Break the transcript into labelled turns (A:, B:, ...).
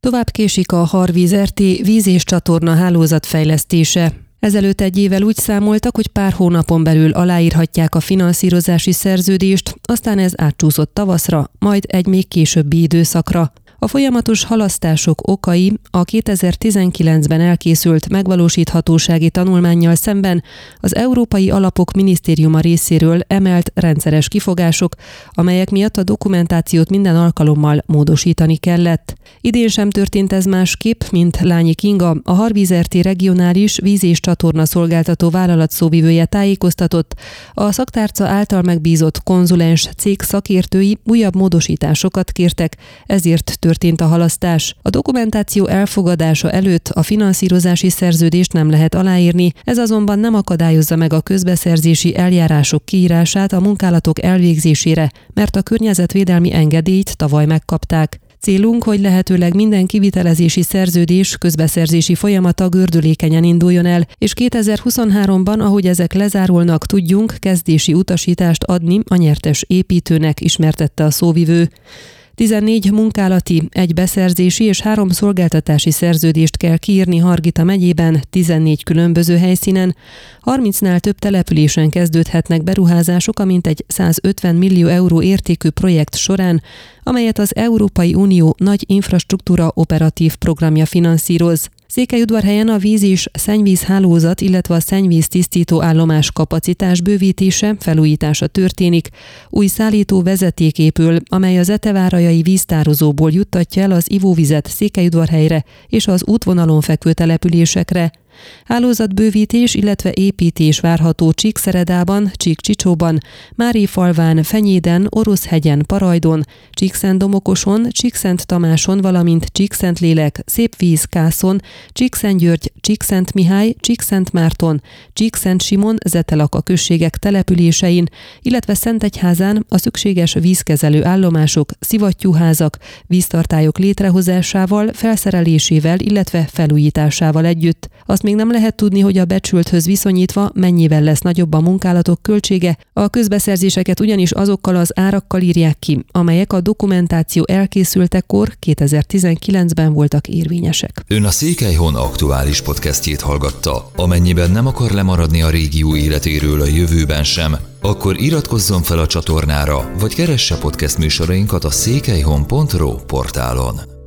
A: Tovább késik a Harvíz RT víz- és csatorna hálózat fejlesztése. Ezelőtt egy évvel úgy számoltak, hogy pár hónapon belül aláírhatják a finanszírozási szerződést, aztán ez átcsúszott tavaszra, majd egy még későbbi időszakra. A folyamatos halasztások okai a 2019-ben elkészült megvalósíthatósági tanulmányjal szemben az Európai Alapok Minisztériuma részéről emelt rendszeres kifogások, amelyek miatt a dokumentációt minden alkalommal módosítani kellett. Idén sem történt ez másképp, mint Lányi Kinga, a Harvízerti regionális víz- és csatorna szolgáltató vállalat szóvivője tájékoztatott, a szaktárca által megbízott konzulens cég szakértői újabb módosításokat kértek, ezért történt a halasztás. A dokumentáció elfogadása előtt a finanszírozási szerződést nem lehet aláírni, ez azonban nem akadályozza meg a közbeszerzési eljárások kiírását a munkálatok elvégzésére, mert a környezetvédelmi engedélyt tavaly megkapták. Célunk, hogy lehetőleg minden kivitelezési szerződés közbeszerzési folyamata gördülékenyen induljon el, és 2023-ban, ahogy ezek lezárulnak, tudjunk kezdési utasítást adni a nyertes építőnek, ismertette a szóvivő. 14 munkálati, egy beszerzési és három szolgáltatási szerződést kell kiírni Hargita megyében, 14 különböző helyszínen. 30-nál több településen kezdődhetnek beruházások, amint egy 150 millió euró értékű projekt során, amelyet az Európai Unió nagy infrastruktúra operatív programja finanszíroz. Székelyudvarhelyen a víz és szennyvíz hálózat, illetve a szennyvíz tisztító állomás kapacitás bővítése, felújítása történik. Új szállító vezeték épül, amely az etevárajai víztározóból juttatja el az ivóvizet Székelyudvarhelyre és az útvonalon fekvő településekre. Hálózatbővítés, illetve építés várható Csíkszeredában, Csíkcsicsóban, Falván, Fenyéden, Oroszhegyen, Parajdon, Csíkszent-Domokoson, Csíkszent-Tamáson, valamint Csíkszent-Lélek, Szépvíz, Kászon, Csíkszent-György, Csíkszent-Mihály, Csíkszent-Márton, Csíkszent-Simon, Zetelaka községek településein, illetve Szentegyházán a szükséges vízkezelő állomások, szivattyúházak, víztartályok létrehozásával, felszerelésével, illetve felújításával együtt. Azt még nem lehet tudni, hogy a becsülthöz viszonyítva mennyivel lesz nagyobb a munkálatok költsége, a közbeszerzéseket ugyanis azokkal az árakkal írják ki, amelyek a dokumentáció elkészültekor 2019-ben voltak érvényesek.
B: Ön a Székelyhon aktuális podcastjét hallgatta. Amennyiben nem akar lemaradni a régió életéről a jövőben sem, akkor iratkozzon fel a csatornára, vagy keresse podcast műsorainkat a székelyhon.pro portálon.